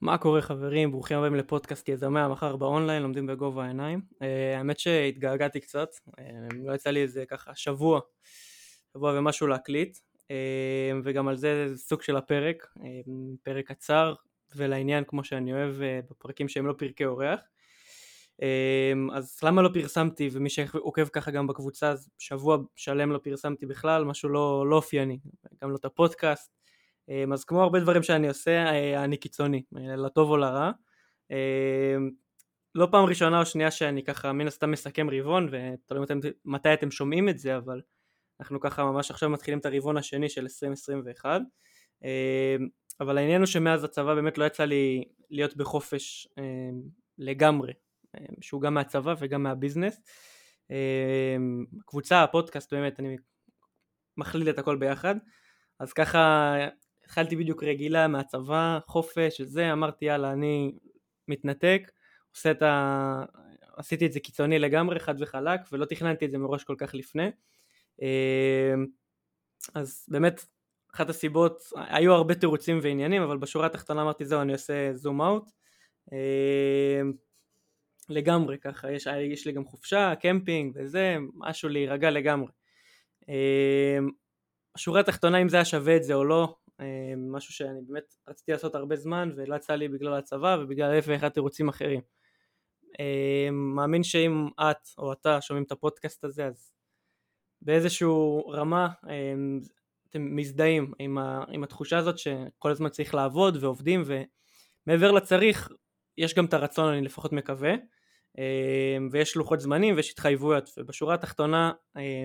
מה קורה חברים? ברוכים הבאים לפודקאסט יזמי המחר באונליין, לומדים בגובה העיניים. Uh, האמת שהתגעגעתי קצת, uh, לא יצא לי איזה ככה שבוע, שבוע ומשהו להקליט, uh, וגם על זה סוג של הפרק, uh, פרק קצר ולעניין כמו שאני אוהב uh, בפרקים שהם לא פרקי אורח. Uh, אז למה לא פרסמתי, ומי שעוקב ככה גם בקבוצה, אז שבוע שלם לא פרסמתי בכלל, משהו לא, לא אופייני, גם לא את הפודקאסט. אמ, אז כמו הרבה דברים שאני עושה, אה, אני קיצוני, אה, לטוב או לרע. אמ, לא פעם ראשונה או שנייה שאני ככה מן הסתם מסכם רבעון, ותלוי מתי אתם שומעים את זה, אבל אנחנו ככה ממש עכשיו מתחילים את הרבעון השני של 2021. אמ, אבל העניין הוא שמאז הצבא באמת לא יצא לי להיות בחופש לגמרי, שהוא גם מהצבא וגם מהביזנס. קבוצה, הפודקאסט באמת, אני מכליל את הכל ביחד. אז ככה התחלתי בדיוק רגילה מהצבא, חופש וזה, אמרתי יאללה אני מתנתק, עושה את ה... עשיתי את זה קיצוני לגמרי, חד וחלק, ולא תכננתי את זה מראש כל כך לפני. אמ, אז באמת, אחת הסיבות, היו הרבה תירוצים ועניינים, אבל בשורה התחתונה אמרתי זהו, אני עושה זום אאוט. אמ, לגמרי ככה, יש, יש לי גם חופשה, קמפינג וזה, משהו להירגע לגמרי. אמ, השורה התחתונה אם זה היה שווה את זה או לא, משהו שאני באמת רציתי לעשות הרבה זמן ולא יצא לי בגלל הצבא ובגלל אלף ואחד תירוצים אחרים. אה, מאמין שאם את או אתה שומעים את הפודקאסט הזה אז באיזשהו רמה אה, אתם מזדהים עם, ה, עם התחושה הזאת שכל הזמן צריך לעבוד ועובדים ומעבר לצריך יש גם את הרצון אני לפחות מקווה ויש לוחות זמנים ויש התחייבויות ובשורה התחתונה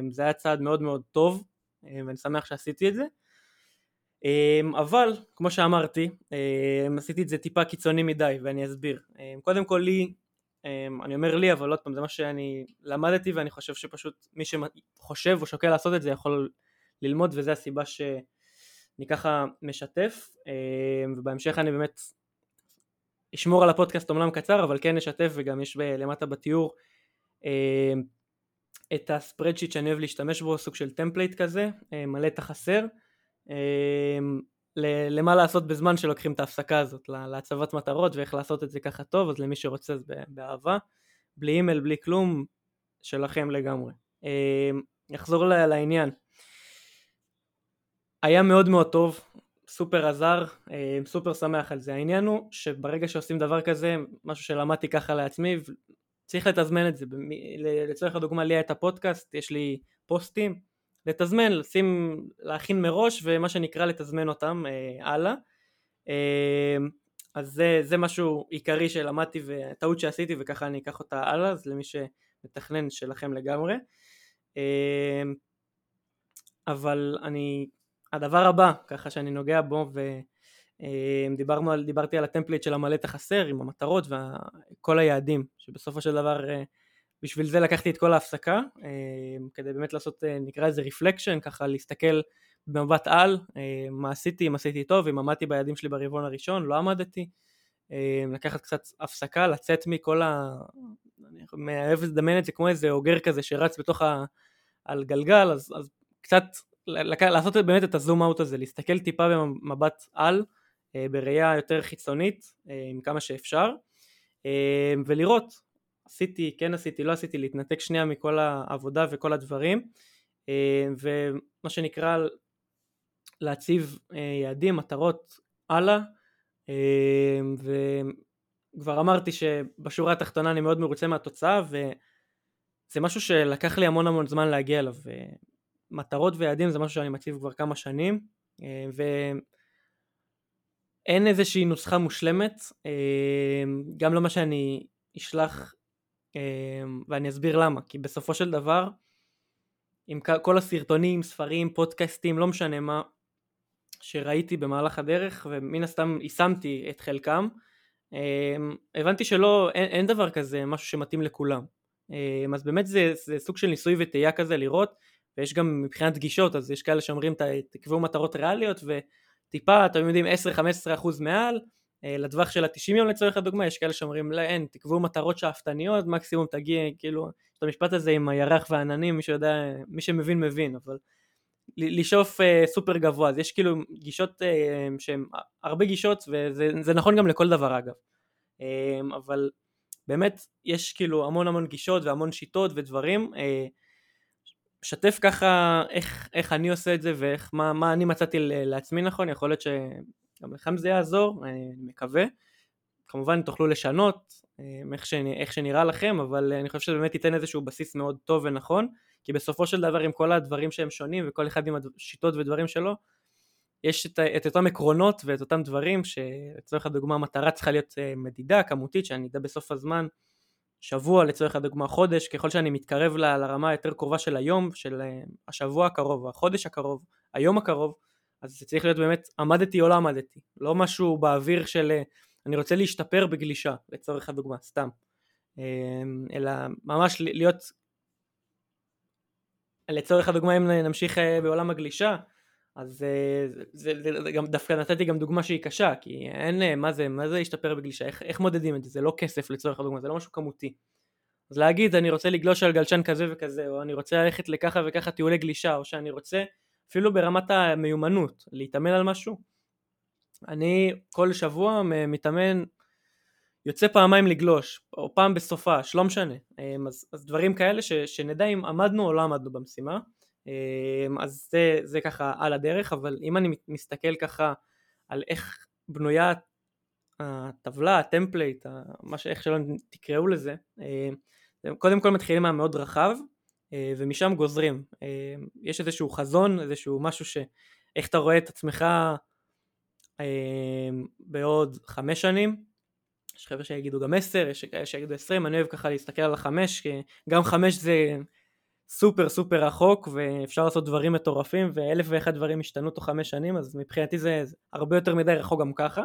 זה היה צעד מאוד מאוד טוב ואני שמח שעשיתי את זה אמ, אבל כמו שאמרתי אמ, עשיתי את זה טיפה קיצוני מדי ואני אסביר. אמ, קודם כל לי אני אומר לי אבל עוד פעם זה מה שאני למדתי ואני חושב שפשוט מי שחושב או שוקל לעשות את זה יכול ללמוד וזה הסיבה שאני ככה משתף. ובהמשך אני באמת אשמור על הפודקאסט אומנם קצר אבל כן אשתף וגם יש למטה בתיאור את ה spreadsheet שאני אוהב להשתמש בו סוג של template כזה מלא את החסר אמ, למה לעשות בזמן שלוקחים את ההפסקה הזאת, להצבת מטרות ואיך לעשות את זה ככה טוב, אז למי שרוצה אז באהבה, בלי אימייל, בלי כלום, שלכם לגמרי. אמ, נחזור לעניין. היה מאוד מאוד טוב, סופר עזר, אמ, סופר שמח על זה. העניין הוא שברגע שעושים דבר כזה, משהו שלמדתי ככה לעצמי, צריך לתזמן את זה. לצורך הדוגמה, לי היה את הפודקאסט, יש לי פוסטים, לתזמן, לשים, להכין מראש ומה שנקרא לתזמן אותם אה, הלאה. אה, אז זה, זה משהו עיקרי שלמדתי וטעות שעשיתי וככה אני אקח אותה הלאה, אז למי שמתכנן שלכם לגמרי. אה, אבל אני, הדבר הבא ככה שאני נוגע בו ודיברנו אה, על, דיברתי על הטמפליט של המלא את החסר עם המטרות וכל היעדים שבסופו של דבר אה, בשביל זה לקחתי את כל ההפסקה, אה, כדי באמת לעשות, אה, נקרא לזה רפלקשן, ככה להסתכל במבט על, אה, מה עשיתי, אם עשיתי טוב, אם עמדתי ביעדים שלי ברבעון הראשון, לא עמדתי, לקחת קצת הפסקה, לצאת מכל ה... אני אוהב לדמיין את זה כמו איזה אוגר כזה שרץ בתוך ה... על גלגל, אז, אז קצת לק... לעשות באמת את הזום אאוט הזה, להסתכל טיפה במבט על, בראייה יותר חיצונית, עם כמה שאפשר, ולראות עשיתי, כן עשיתי, לא עשיתי, להתנתק שנייה מכל העבודה וכל הדברים אה, ומה שנקרא להציב אה, יעדים, מטרות הלאה אה, וכבר אמרתי שבשורה התחתונה אני מאוד מרוצה מהתוצאה וזה משהו שלקח לי המון המון זמן להגיע אליו מטרות ויעדים זה משהו שאני מציב כבר כמה שנים ואין איזושהי נוסחה מושלמת גם לא מה שאני אשלח ואני אסביר למה, כי בסופו של דבר, עם כל הסרטונים, ספרים, פודקאסטים, לא משנה מה, שראיתי במהלך הדרך, ומן הסתם יישמתי את חלקם, אמ, הבנתי שלא, אין, אין דבר כזה, משהו שמתאים לכולם. אמ, אז באמת זה, זה סוג של ניסוי וטעייה כזה לראות, ויש גם מבחינת גישות, אז יש כאלה שאומרים תקבעו מטרות ריאליות, וטיפה, אתם יודעים, 10-15% מעל, לטווח של ה-90 יום לצורך הדוגמה, יש כאלה שאומרים לא, אין, תקבעו מטרות שאפתניות, מקסימום תגיע, כאילו, את המשפט הזה עם הירח והעננים, מי שיודע, מי שמבין מבין, אבל לשאוף סופר גבוה, אז יש כאילו גישות שהן הרבה גישות וזה נכון גם לכל דבר אגב, אבל באמת יש כאילו המון המון גישות והמון שיטות ודברים, שתף ככה איך, איך אני עושה את זה ואיך מה, מה אני מצאתי לעצמי נכון, יכול להיות שגם לכם זה יעזור, אני מקווה, כמובן תוכלו לשנות איך, שנ, איך שנראה לכם, אבל אני חושב שזה באמת ייתן איזשהו בסיס מאוד טוב ונכון, כי בסופו של דבר עם כל הדברים שהם שונים וכל אחד עם השיטות ודברים שלו, יש את, את אותם עקרונות ואת אותם דברים שלצורך הדוגמה המטרה צריכה להיות אה, מדידה, כמותית, שאני אדע בסוף הזמן, שבוע לצורך הדוגמה חודש, ככל שאני מתקרב ל, לרמה היותר קרובה של היום, של אה, השבוע הקרוב, החודש הקרוב, היום הקרוב, אז זה צריך להיות באמת עמדתי או לא עמדתי, לא משהו באוויר של אה, אני רוצה להשתפר בגלישה לצורך הדוגמה, סתם, אלא ממש להיות לצורך הדוגמה אם נמשיך בעולם הגלישה אז אה, זה, זה, זה גם דווקא נתתי גם דוגמה שהיא קשה כי אין אה, מה זה מה זה להשתפר בגלישה? איך, איך מודדים את זה? זה לא כסף לצורך הדוגמה זה לא משהו כמותי. אז להגיד אני רוצה לגלוש על גלשן כזה וכזה או אני רוצה ללכת לככה וככה טיולי גלישה או שאני רוצה אפילו ברמת המיומנות להתאמן על משהו. אני כל שבוע מתאמן יוצא פעמיים לגלוש או פעם בסופש לא משנה. אה, אז, אז דברים כאלה ש, שנדע אם עמדנו או לא עמדנו במשימה. אמ, אז זה, זה ככה על הדרך, אבל אם אני מסתכל ככה על איך בנויה הטבלה, ה template, מה שאיך שלא תקראו לזה, אמ, קודם כל מתחילים מהמאוד רחב ומשם גוזרים. אמ, יש איזשהו חזון, איזשהו משהו ש... איך אתה רואה את עצמך בעוד חמש שנים, יש חבר'ה שיגידו גם עשר, יש כאלה שיגידו עשרים, אני אוהב ככה להסתכל על החמש, כי גם חמש זה סופר סופר רחוק ואפשר לעשות דברים מטורפים ואלף ואחד דברים השתנו תוך חמש שנים אז מבחינתי זה הרבה יותר מדי רחוק גם ככה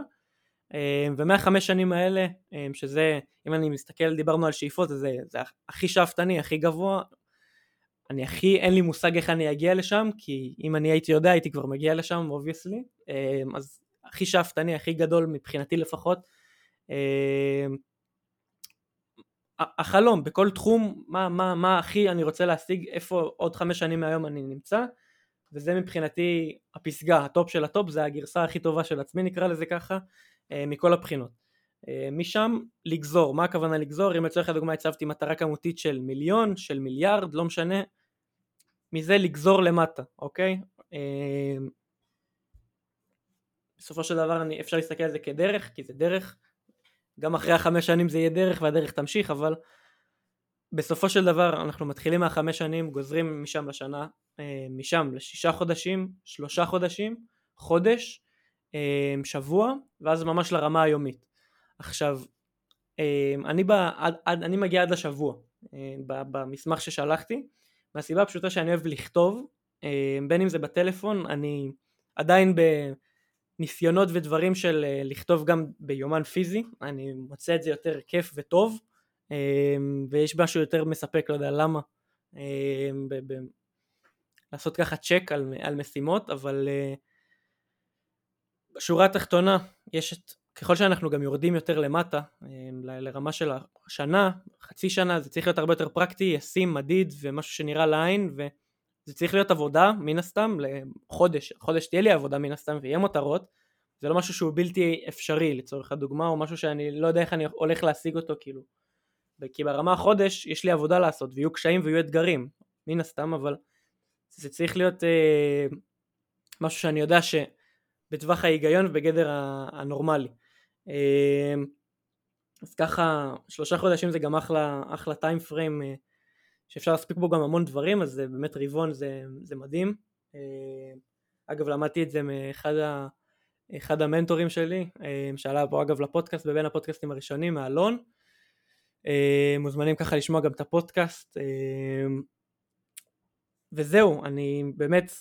ומהחמש שנים האלה שזה אם אני מסתכל דיברנו על שאיפות זה, זה הכי שאפתני הכי גבוה אני הכי אין לי מושג איך אני אגיע לשם כי אם אני הייתי יודע הייתי כבר מגיע לשם obviously אמ, אז הכי שאפתני הכי גדול מבחינתי לפחות החלום בכל תחום, מה, מה, מה הכי אני רוצה להשיג, איפה עוד חמש שנים מהיום אני נמצא, וזה מבחינתי הפסגה, ה top של ה top, זה הגרסה הכי טובה של עצמי נקרא לזה ככה, אה, מכל הבחינות. משם לגזור, מה הכוונה לגזור? אם לצורך הדוגמה הצבתי מטרה כמותית של מיליון, של מיליארד, לא משנה, מזה לגזור למטה, אוקיי? אה, בסופו של דבר אני, אפשר להסתכל על זה כדרך, כי זה דרך, גם אחרי החמש שנים זה יהיה דרך והדרך תמשיך, אבל בסופו של דבר אנחנו מתחילים מהחמש שנים, גוזרים משם לשנה, אה, משם לשישה חודשים, שלושה חודשים, חודש, אה, שבוע, ואז ממש לרמה היומית. עכשיו, אני, בא, עד, עד, אני מגיע עד לשבוע במסמך ששלחתי, מהסיבה הפשוטה שאני אוהב לכתוב, בין אם זה בטלפון, אני עדיין ב... ניסיונות ודברים של אה, לכתוב גם ביומן פיזי, אני מוצא את זה יותר כיף וטוב, אמ, ויש משהו יותר מספק, לא יודע למה, ב- ב- לעשות ככה צ'ק על, על משימות, אבל אה, בשורה התחתונה, יש את, ככל שאנחנו גם יורדים יותר למטה, אמ, לרמה של השנה, חצי שנה, זה צריך להיות הרבה יותר פרקטי, ישים, מדיד, ומשהו שנראה לעין, ו... זה צריך להיות עבודה מן הסתם לחודש, חודש תהיה לי עבודה מן הסתם ויהיה מטרות, זה לא משהו שהוא בלתי אפשרי לצורך הדוגמה או משהו שאני לא יודע איך אני הולך להשיג אותו כאילו. כי ברמה החודש יש לי עבודה לעשות ויהיו קשיים ויהיו אתגרים מן הסתם אבל זה צריך להיות אה, משהו שאני יודע שבטווח ההיגיון ובגדר הנורמלי. אה, אז ככה שלושה חודשים זה גם אחלה, אחלה טיים פריים אה, שאפשר להספיק בו גם המון דברים, אז זה באמת רבעון זה, זה מדהים. אה, אגב, למדתי את זה מאחד ה, אחד המנטורים שלי, אה, שעלה פה אגב לפודקאסט, ובין הפודקאסטים הראשונים, מאלון. מוזמנים ככה לשמוע גם את הפודקאסט. וזהו, אני באמת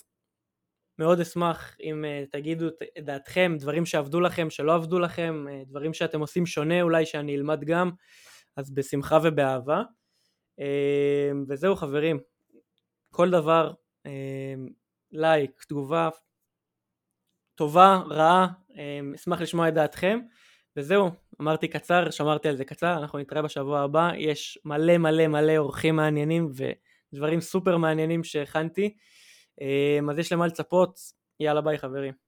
מאוד אשמח אם תגידו את דעתכם, דברים שעבדו לכם, שלא עבדו לכם, דברים שאתם עושים שונה אולי שאני אלמד גם, אז בשמחה ובאהבה. אמ, וזהו חברים, כל דבר, לייק, תגובה, טובה, רעה, אשמח לשמוע את דעתכם, וזהו, אמרתי קצר, שמרתי על זה קצר, אנחנו נתראה בשבוע הבא, יש מלא מלא מלא אורחים מעניינים ודברים סופר מעניינים שהכנתי, אז יש למה לצפות, יאללה ביי חברים.